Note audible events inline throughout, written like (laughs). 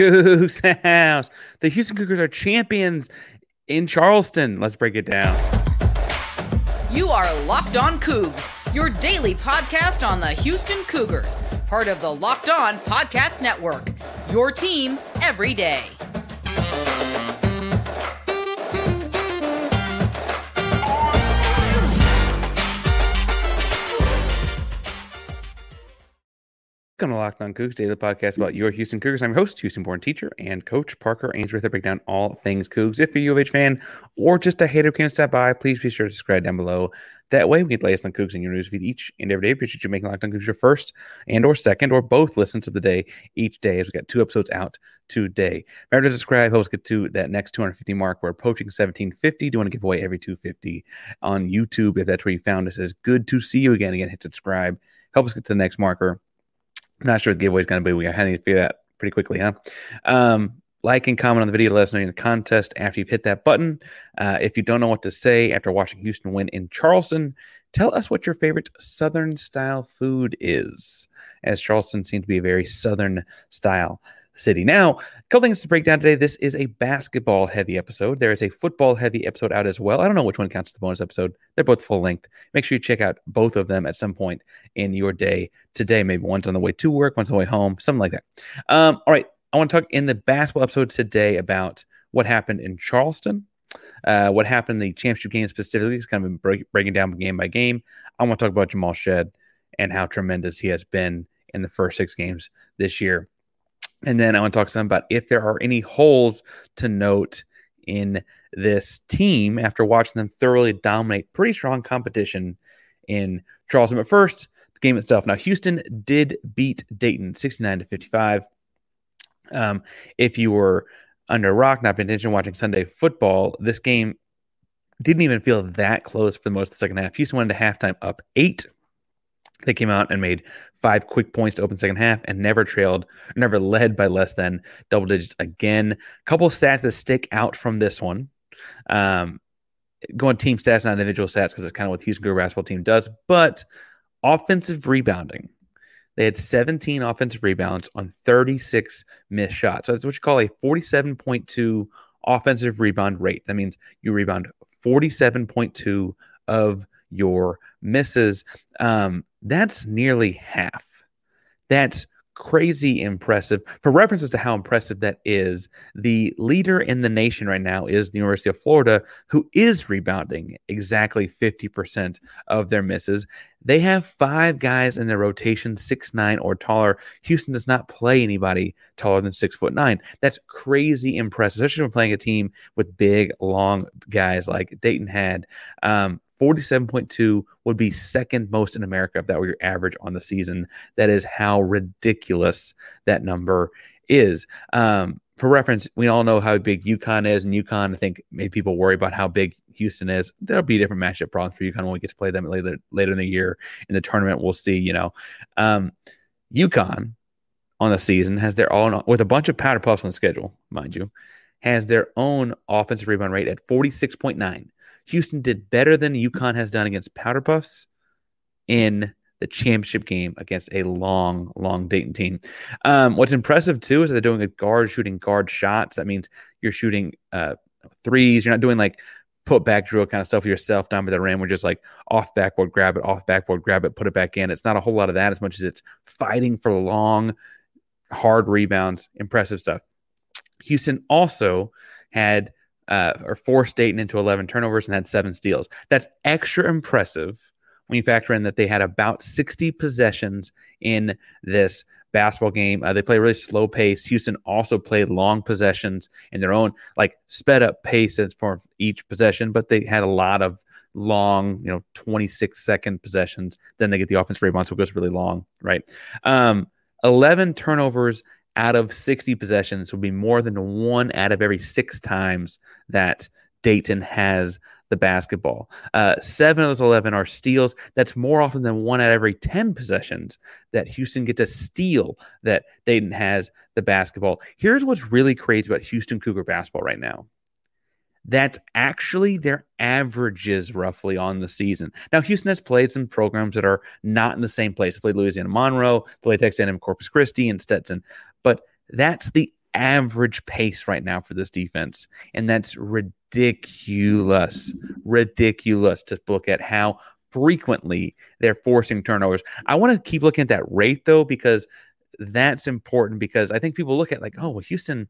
Cougs (laughs) House. The Houston Cougars are champions in Charleston. Let's break it down. You are Locked On Cougs, your daily podcast on the Houston Cougars, part of the Locked On Podcast Network. Your team every day. Welcome to Locked On Cougs, daily podcast about your Houston Cougars. I'm your host, Houston-born teacher and coach Parker Ainsworth. I break down all things Cougs. If you're a U of H fan or just a hater can't stop by, please be sure to subscribe down below. That way, we get latest on Cougs in your newsfeed each and every day. Appreciate you making Locked On Cougs your first and or second or both listens of the day each day as we got two episodes out today. Remember to subscribe. Help us get to that next 250 mark. We're approaching 1750. Do want to give away every 250 on YouTube if that's where you found us. It's good to see you again. Again, hit subscribe. Help us get to the next marker not sure what the giveaway is going to be. We got to figure that pretty quickly, huh? Um, like and comment on the video. Let us know in the contest after you've hit that button. Uh, if you don't know what to say after watching Houston win in Charleston, tell us what your favorite Southern style food is, as Charleston seems to be a very Southern style city. Now, a couple things to break down today. This is a basketball heavy episode. There is a football heavy episode out as well. I don't know which one counts as the bonus episode. They're both full length. Make sure you check out both of them at some point in your day today. Maybe one's on the way to work, one's on the way home, something like that. Um, all right. I want to talk in the basketball episode today about what happened in Charleston, uh, what happened in the championship game specifically. It's kind of break, breaking down game by game. I want to talk about Jamal Shead and how tremendous he has been in the first six games this year. And then I want to talk some about if there are any holes to note in this team after watching them thoroughly dominate pretty strong competition in Charleston. But first, the game itself. Now, Houston did beat Dayton 69 to 55. Um, if you were under rock, not paying attention, watching Sunday football, this game didn't even feel that close for the most of the second half. Houston went into halftime up eight. They came out and made five quick points to open second half and never trailed, never led by less than double digits again. Couple stats that stick out from this one. Um, going team stats, not individual stats, because it's kind of what Houston Cougar basketball team does. But offensive rebounding, they had 17 offensive rebounds on 36 missed shots. So that's what you call a 47.2 offensive rebound rate. That means you rebound 47.2 of your misses. Um, that's nearly half. That's crazy impressive. For references to how impressive that is, the leader in the nation right now is the University of Florida, who is rebounding exactly 50% of their misses. They have five guys in their rotation, six nine or taller. Houston does not play anybody taller than six foot nine. That's crazy impressive, especially when playing a team with big, long guys like Dayton had. Um, 47.2 would be second most in America if that were your average on the season. That is how ridiculous that number is. Um, for reference, we all know how big UConn is, and UConn, I think, made people worry about how big Houston is. There'll be different matchup problems for UConn when we get to play them later later in the year in the tournament. We'll see. You know, um, UConn on the season has their own with a bunch of powder puffs on the schedule, mind you, has their own offensive rebound rate at forty six point nine. Houston did better than UConn has done against Powder Puffs in the championship game against a long, long Dayton team. Um, what's impressive too is that they're doing a guard shooting guard shots. That means you're shooting uh, threes. You're not doing like put back drill kind of stuff yourself down by the rim. We're just like off backboard, grab it, off backboard, grab it, put it back in. It's not a whole lot of that as much as it's fighting for long, hard rebounds. Impressive stuff. Houston also had uh, or forced Dayton into 11 turnovers and had seven steals. That's extra impressive when you factor in that they had about 60 possessions in this basketball game. Uh, they play really slow pace. Houston also played long possessions in their own like sped up pace for each possession, but they had a lot of long, you know, 26 second possessions. Then they get the offensive rebound, so it goes really long, right? Um, 11 turnovers out of 60 possessions would be more than one out of every six times that Dayton has the basketball. Uh, seven of those 11 are steals. That's more often than one out of every 10 possessions that Houston gets a steal that Dayton has the basketball. Here's what's really crazy about Houston Cougar basketball right now. That's actually their averages roughly on the season. Now, Houston has played some programs that are not in the same place. They played Louisiana Monroe, played Texas A&M Corpus Christi and Stetson but that's the average pace right now for this defense. And that's ridiculous. Ridiculous to look at how frequently they're forcing turnovers. I want to keep looking at that rate though, because that's important because I think people look at like, oh, well, Houston,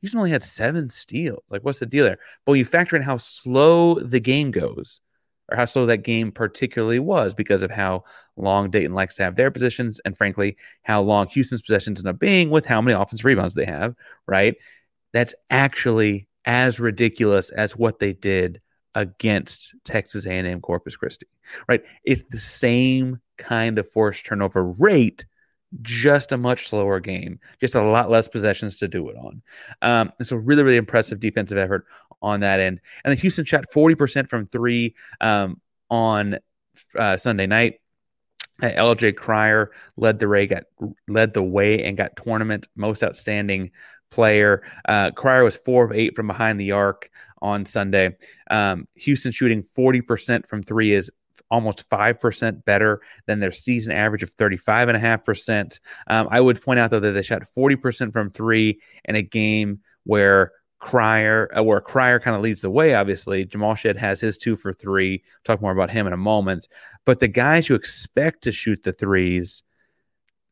Houston only had seven steals. Like, what's the deal there? But you factor in how slow the game goes, or how slow that game particularly was because of how long Dayton likes to have their positions, and frankly, how long Houston's possessions end up being with how many offensive rebounds they have, right? That's actually as ridiculous as what they did against Texas A&M Corpus Christi, right? It's the same kind of forced turnover rate, just a much slower game, just a lot less possessions to do it on. Um, it's a really, really impressive defensive effort on that end. And then Houston shot 40% from three um, on uh, Sunday night. Uh, LJ Cryer led the way, got led the way, and got tournament most outstanding player. Uh, Cryer was four of eight from behind the arc on Sunday. Um, Houston shooting 40% from three is almost 5% better than their season average of 35.5%. Um, I would point out, though, that they shot 40% from three in a game where Cryer, uh, where Cryer kind of leads the way, obviously. Jamal Shead has his two for three. Talk more about him in a moment. But the guys you expect to shoot the threes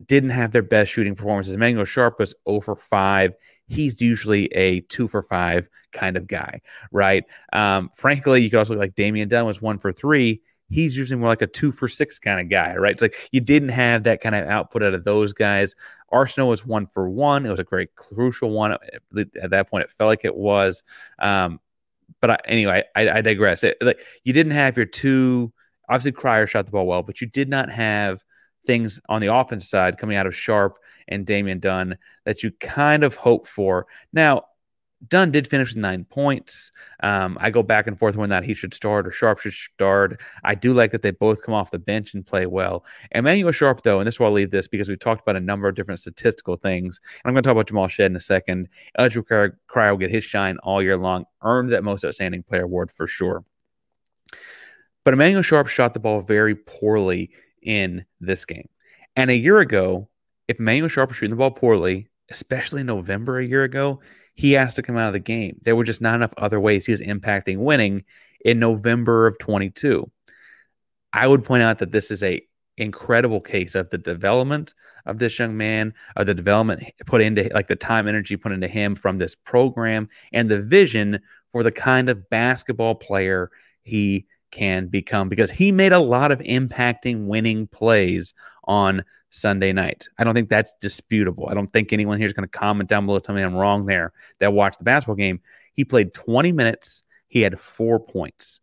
didn't have their best shooting performances. Emanuel Sharp goes 0 for 5 he's usually a two for five kind of guy, right? Um, frankly, you could also look like Damian Dunn was one for three. He's usually more like a two for six kind of guy, right? It's like you didn't have that kind of output out of those guys. Arceneaux was one for one. It was a very crucial one. At that point, it felt like it was. Um, but I, anyway, I, I digress. It, like you didn't have your two. Obviously, Cryer shot the ball well, but you did not have things on the offense side coming out of Sharp and Damian Dunn that you kind of hope for. Now, Dunn did finish with nine points. Um, I go back and forth when that he should start or Sharp should start. I do like that they both come off the bench and play well. Emanuel Sharp, though, and this is where I'll leave this because we've talked about a number of different statistical things. And I'm going to talk about Jamal Shead in a second. LJ Cryer will get his shine all year long, earned that most outstanding player award for sure. But Emanuel Sharp shot the ball very poorly in this game. And a year ago, if Emanuel Sharp was shooting the ball poorly, especially November a year ago, he has to come out of the game. There were just not enough other ways he was impacting winning in November of 22. I would point out that this is a incredible case of the development of this young man, of the development put into like the time energy put into him from this program and the vision for the kind of basketball player he can become because he made a lot of impacting winning plays on Sunday night. I don't think that's disputable. I don't think anyone here is going to comment down below, tell me I'm wrong there, that watched the basketball game. He played 20 minutes, he had four points.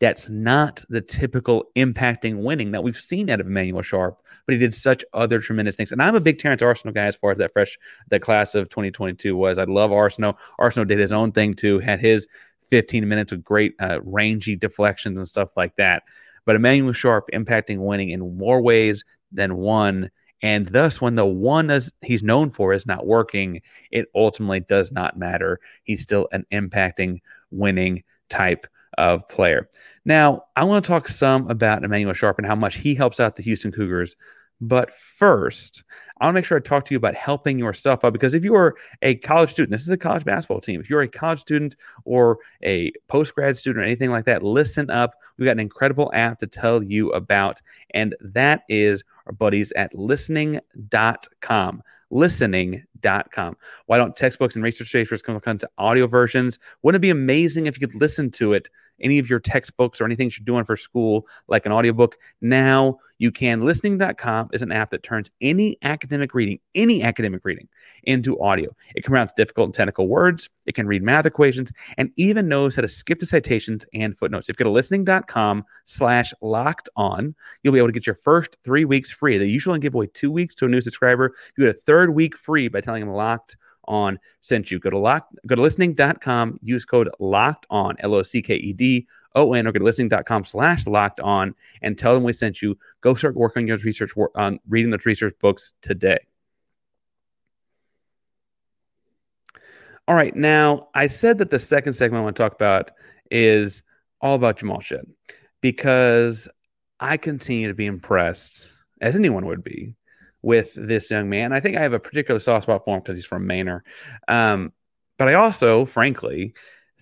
That's not the typical impacting winning that we've seen out of Emanuel Sharp, but he did such other tremendous things. And I'm a big Terrance Arceneaux guy as far as that fresh, that class of 2022 was. I love Arceneaux. Arceneaux did his own thing too, had his 15 minutes of great uh, rangy deflections and stuff like that. But Emanuel Sharp impacting winning in more ways than one. And thus, when the one is, he's known for is not working, it ultimately does not matter. He's still an impacting, winning type of player. Now, I want to talk some about Emanuel Sharp and how much he helps out the Houston Cougars. But first, I want to make sure I talk to you about helping yourself out because if you are a college student, this is a college basketball team. If you're a college student or a post grad student or anything like that, listen up. We've got an incredible app to tell you about, and that is buddies at listening.com. Listening.com. Why don't textbooks and research papers come to audio versions? Wouldn't it be amazing if you could listen to it any of your textbooks or anything you're doing for school, like an audiobook, now you can. Listening.com is an app that turns any academic reading, any academic reading, into audio. It can pronounce difficult and technical words, it can read math equations, and even knows how to skip to citations and footnotes. If you go to listening.com slash locked on, you'll be able to get your first three weeks free. They usually give away two weeks to a new subscriber. You get a third week free by telling them locked on sent you. Go to lock, go to listening.com, use code locked on, L O C K E D O N, or go to listening.com slash locked on and tell them we sent you. Go start working on your research, on reading those research books today. All right. Now, I said that the second segment I want to talk about is all about Jamal Shead because I continue to be impressed, as anyone would be, with this young man. I think I have a particular soft spot for him because he's from Manor. Um, but I also, frankly,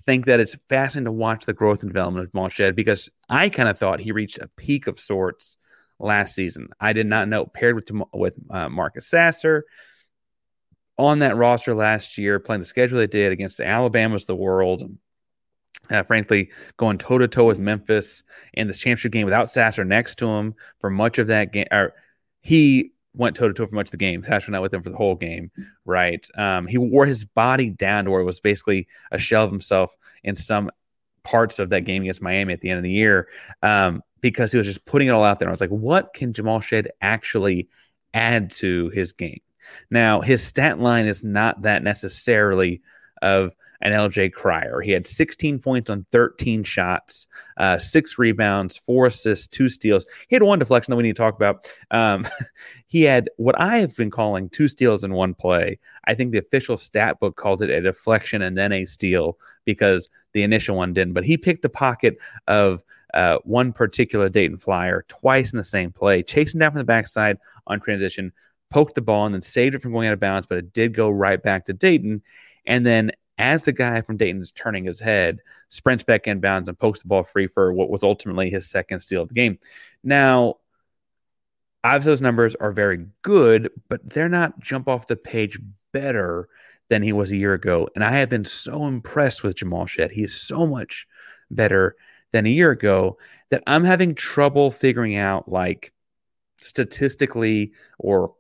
think that it's fascinating to watch the growth and development of Jamal because I kind of thought he reached a peak of sorts last season. I did not know paired with with uh, Marcus Sasser on that roster last year, playing the schedule they did against the Alabamas the world. Uh, frankly, going toe to toe with Memphis in this championship game without Sasser next to him for much of that game. Or he went toe to toe for much of the game. Sasser not with him for the whole game, right? Um, he wore his body down to where it was basically a shell of himself in some parts of that game against Miami at the end of the year um, because he was just putting it all out there. I was like, what can Jamal Shead actually add to his game? Now, his stat line is not that necessarily of an LJ Cryer. He had 16 points on 13 shots, uh, six rebounds, four assists, two steals. He had one deflection that we need to talk about. Um, (laughs) he had what I have been calling two steals in one play. I think the official stat book called it a deflection and then a steal because the initial one didn't. But he picked the pocket of uh, one particular Dayton Flyer twice in the same play, chasing down from the backside on transition, poked the ball and then saved it from going out of bounds, but it did go right back to Dayton. And then as the guy from Dayton is turning his head, sprints back inbounds and pokes the ball free for what was ultimately his second steal of the game. Now, those numbers are very good, but they're not jump off the page better than he was a year ago. And I have been so impressed with Jamal Shead. He is so much better than a year ago that I'm having trouble figuring out like statistically or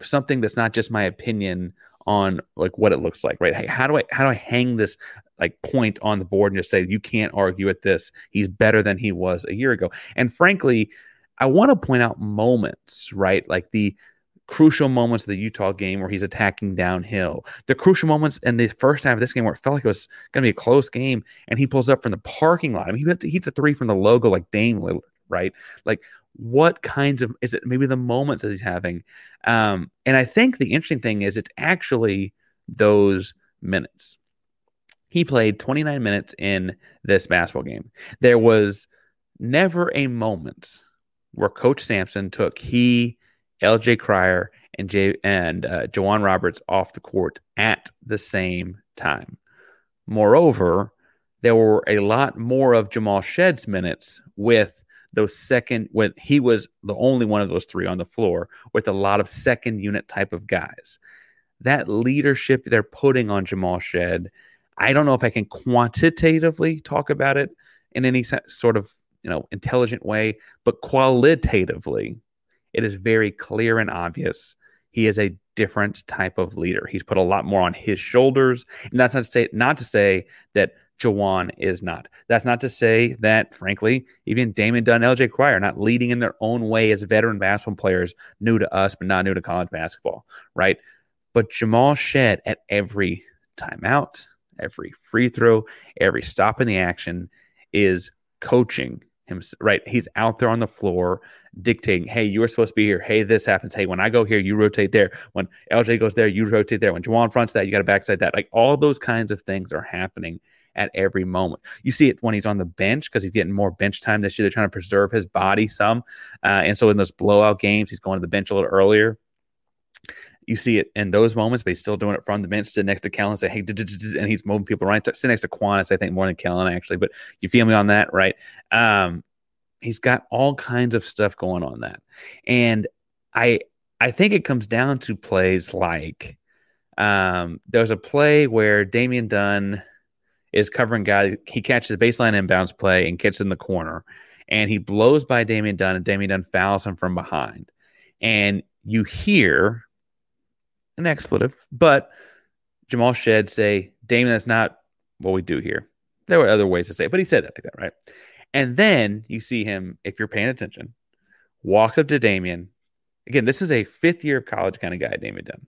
something that's not just my opinion on like what it looks like, right? Hey, how do I how do I hang this like point on the board and just say you can't argue with this? He's better than he was a year ago. And frankly, I want to point out moments, right? Like the crucial moments of the Utah game where he's attacking downhill. The crucial moments in the first half of this game where it felt like it was going to be a close game and he pulls up from the parking lot. I mean, he hits, a three from the logo like Dame Lillard, right? Like what kinds of is it maybe the moments that he's having um, and i think the interesting thing is it's actually those minutes he played 29 minutes in this basketball game there was never a moment where coach sampson took he lj Cryer, and J and uh, J'Wan Roberts off the court at the same time. Moreover, there were a lot more of Jamal Shead's minutes with those second when he was the only one of those three on the floor with a lot of second unit type of guys. That leadership they're putting on Jamal Shed, I don't know if I can quantitatively talk about it in any sort of you know intelligent way, but qualitatively, it is very clear and obvious he is a different type of leader. He's put a lot more on his shoulders, and that's not to say not to say that J'Wan is not. That's not to say that, frankly, even Damian Dunn, LJ Cryer not leading in their own way as veteran basketball players, new to us, but not new to college basketball, right? But Jamal Shead at every timeout, every free throw, every stop in the action is coaching him, right? He's out there on the floor dictating, hey, you are supposed to be here. Hey, this happens. Hey, when I go here, you rotate there. When LJ goes there, you rotate there. When J'Wan fronts that, you got to backside that. Like all those kinds of things are happening at every moment. You see it when he's on the bench because he's getting more bench time this year. They're trying to preserve his body some. Uh, and so in those blowout games, he's going to the bench a little earlier. You see it in those moments, but he's still doing it from the bench, sitting next to Kellen, say, hey, and he's moving people around. Sitting next to Quanis, I think, more than Kellen, actually. But you feel me on that, right? Um, he's got all kinds of stuff going on that. And I I think it comes down to plays like um, there's a play where Damian Dunn – is covering guy. He catches a baseline inbounds play and gets in the corner, and he blows by Damian Dunn, and Damian Dunn fouls him from behind. And you hear an expletive, but Jamal Shead say, Damian, that's not what we do here. There were other ways to say it, but he said that like that, right? And then you see him, if you're paying attention, walks up to Damian. Again, this is a fifth year of college kind of guy, Damian Dunn.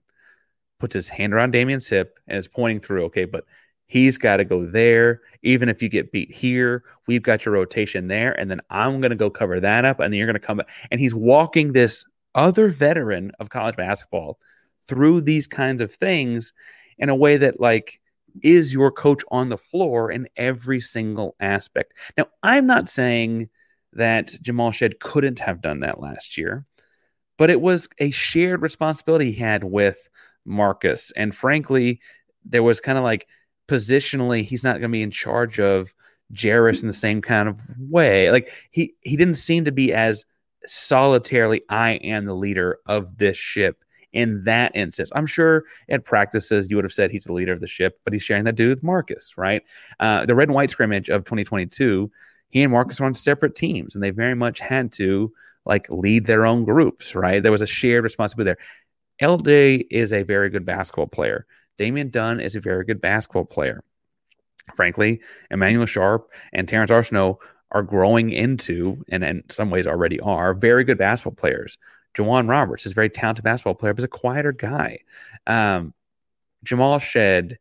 Puts his hand around Damian's hip and is pointing through, okay, but He's got to go there. Even if you get beat here, we've got your rotation there. And then I'm going to go cover that up. And then you're going to come back. And he's walking this other veteran of college basketball through these kinds of things in a way that, like, is your coach on the floor in every single aspect. Now, I'm not saying that Jamal Shead couldn't have done that last year, but it was a shared responsibility he had with Marcus. And frankly, there was kind of like positionally, he's not going to be in charge of Jarace in the same kind of way. Like he he didn't seem to be as solitarily, I am the leader of this ship in that instance. I'm sure at practices you would have said he's the leader of the ship, but he's sharing that dude with Marcus, right? Uh, the red and white scrimmage of 2022, he and Marcus were on separate teams, and they very much had to like lead their own groups, right? There was a shared responsibility there. LJ is a very good basketball player. Damian Dunn is a very good basketball player. Frankly, Emanuel Sharp and Terrance Arceneaux are growing into, and in some ways already are, very good basketball players. J'Wan Roberts is a very talented basketball player, but he's a quieter guy. Um, Jamal Shead,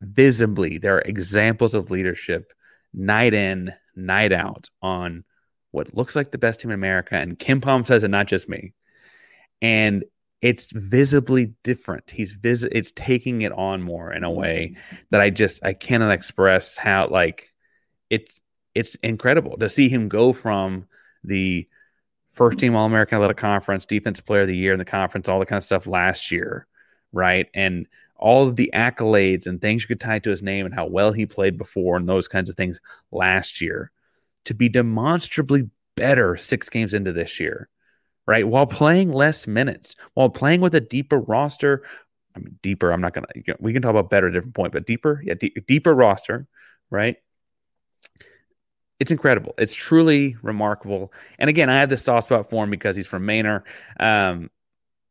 visibly, there are examples of leadership night in, night out on what looks like the best team in America. And KenPom says it, not just me. And it's visibly different. He's vis it's taking it on more in a way that I just I cannot express how like it's it's incredible to see him go from the first team All American Athletic Conference, defensive player of the year in the conference, all the kind of stuff last year, right? And all of the accolades and things you could tie to his name and how well he played before and those kinds of things last year to be demonstrably better six games into this year, right? While playing less minutes, while playing with a deeper roster. I mean, deeper, I'm not going to, we can talk about better at a different point, but deeper, yeah, deeper roster, right? It's incredible. It's truly remarkable. And again, I have this soft spot for him because he's from Manor. Um,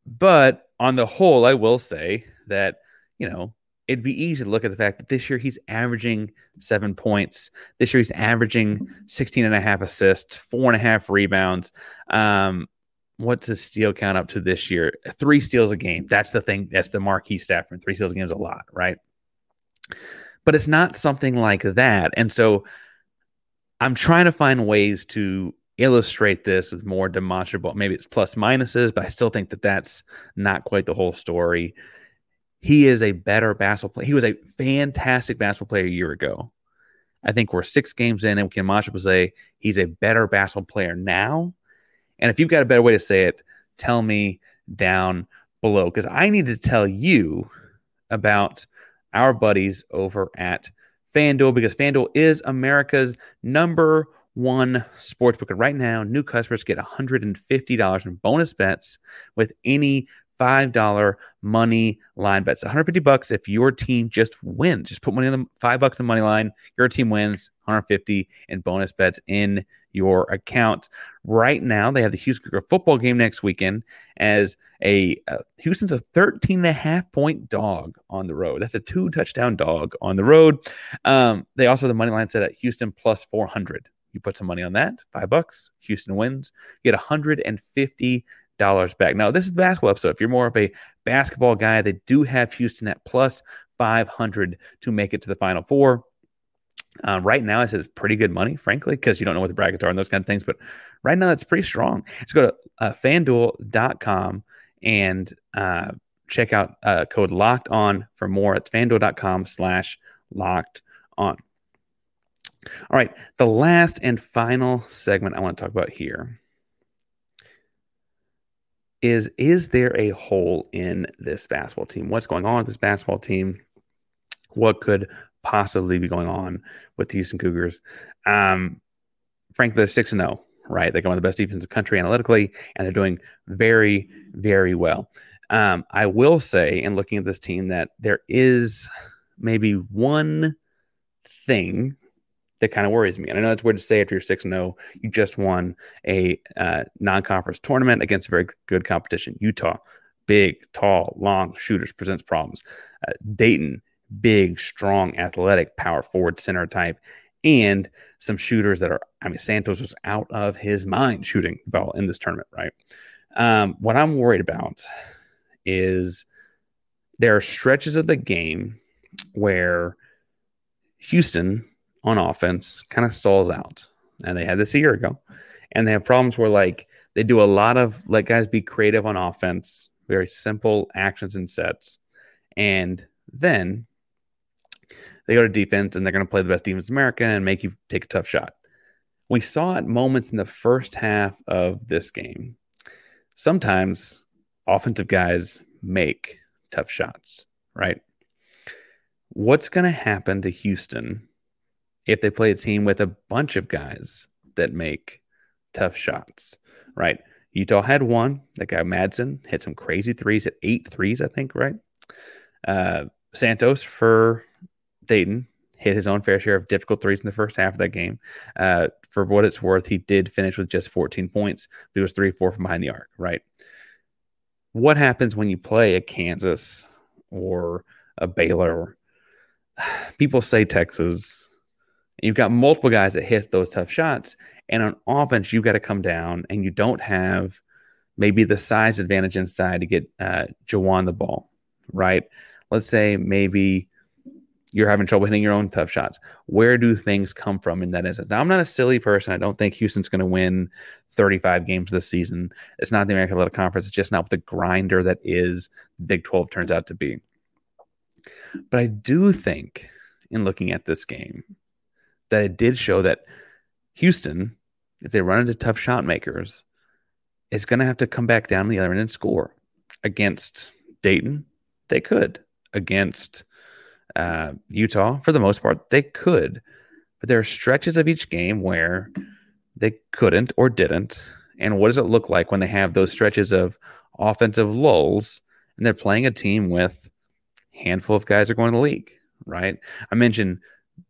but on the whole, I will say that, you know, it'd be easy to look at the fact that this year he's averaging seven points. This year he's averaging 16 and a half assists, four and a half rebounds. Um, what's his steal count up to this year? Three steals a game. That's the thing. That's the marquee stat for. Three steals a game is a lot, right? But it's not something like that. And so I'm trying to find ways to illustrate this with more demonstrable. Maybe it's plus minuses, but I still think that that's not quite the whole story. He is a better basketball player. He was a fantastic basketball player a year ago. I think we're six games in, and we can and say he's a better basketball player now. And if you've got a better way to say it, tell me down below because I need to tell you about our buddies over at FanDuel because FanDuel is America's number one sportsbook. And right now, new customers get $150 in bonus bets with any $5 money line bets. 150 bucks if your team just wins. Just put money on the five bucks in money line. Your team wins 150 in bonus bets in your account. Right now, they have the Houston football game next weekend as a uh, Houston's a 13 and a half point dog on the road. That's a two touchdown dog on the road. Um, they also the money line set at Houston plus 400. You put some money on that, five bucks. Houston wins. You get 150 dollars back. Now, this is basketball episode. If you're more of a basketball guy, they do have Houston at plus 500 to make it to the Final Four. Uh, right now, I said it's pretty good money, frankly, because you don't know what the brackets are and those kind of things. But right now, it's pretty strong. Let's go to uh, fanduel.com and uh, check out uh, code locked on for more at fanduel.com slash locked on. All right, the last and final segment I want to talk about here is is there a hole in this basketball team? What's going on with this basketball team? What could possibly be going on with the Houston Cougars? Um, frankly, they're six and zero, oh, right? They're one of the best defenses in the country analytically, and they're doing very, very well. Um, I will say, in looking at this team, that there is maybe one thing that kind of worries me. And I know that's weird to say after you're 6 0. You just won a uh, non conference tournament against a very good competition. Utah, big, tall, long shooters presents problems. Uh, Dayton, big, strong, athletic, power forward center type. And some shooters that are, I mean, Santos was out of his mind shooting the ball in this tournament, right? Um, what I'm worried about is there are stretches of the game where Houston on offense kind of stalls out. And they had this a year ago. And they have problems where like they do a lot of let guys be creative on offense, very simple actions and sets. And then they go to defense and they're going to play the best defense in America and make you take a tough shot. We saw it moments in the first half of this game sometimes offensive guys make tough shots, right? What's going to happen to Houston if they play a team with a bunch of guys that make tough shots, right? Utah had one. That guy Madsen hit some crazy threes at eight threes, I think, right? Uh, Santos for Dayton hit his own fair share of difficult threes in the first half of that game. Uh, for what it's worth, he did finish with just 14 points, but he was three four from behind the arc, right? What happens when you play a Kansas or a Baylor? (sighs) People say Texas. You've got multiple guys that hit those tough shots, and on offense, you've got to come down, and you don't have maybe the size advantage inside to get uh, J'Wan the ball, right? Let's say maybe you're having trouble hitting your own tough shots. Where do things come from in that instance? Now, I'm not a silly person. I don't think Houston's going to win 35 games this season. It's not the American Athletic Conference. It's just not the grinder that is the Big 12 turns out to be. But I do think, in looking at this game, that it did show that Houston, if they run into tough shot makers, is going to have to come back down the other end and score. Against Dayton, they could. Against uh, Utah, for the most part, they could. But there are stretches of each game where they couldn't or didn't. And what does it look like when they have those stretches of offensive lulls and they're playing a team with handful of guys are going to the league, right? I mentioned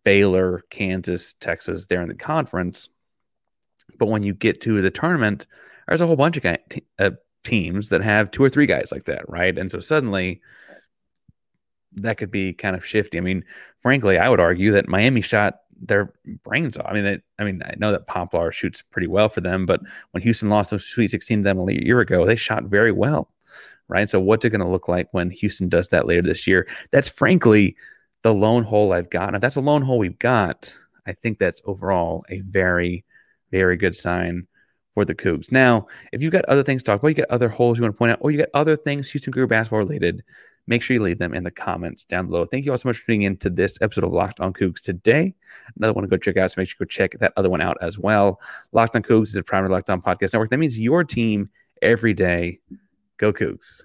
Baylor, Kansas, Texas, they're in the conference. But when you get to the tournament, there's a whole bunch of guy, uh, teams that have two or three guys like that, right? And so suddenly that could be kind of shifty. I mean, frankly, I would argue that Miami shot their brains off. I mean, they, I mean, I know that Poplar shoots pretty well for them, but when Houston lost the Sweet 16 to them a year ago, they shot very well, right? So, what's it going to look like when Houston does that later this year? That's frankly the lone hole I've got. If that's a lone hole we've got, I think that's overall a very, very good sign for the Cougs. Now, if you've got other things to talk about, you got other holes you want to point out, or you got other things Houston Cougar basketball related, make sure you leave them in the comments down below. Thank you all so much for tuning in to this episode of Locked on Cougs today. Another one to go check out, so make sure you go check that other one out as well. Locked on Cougs is a primary Locked on podcast network. That means your team every day. Go Cougs.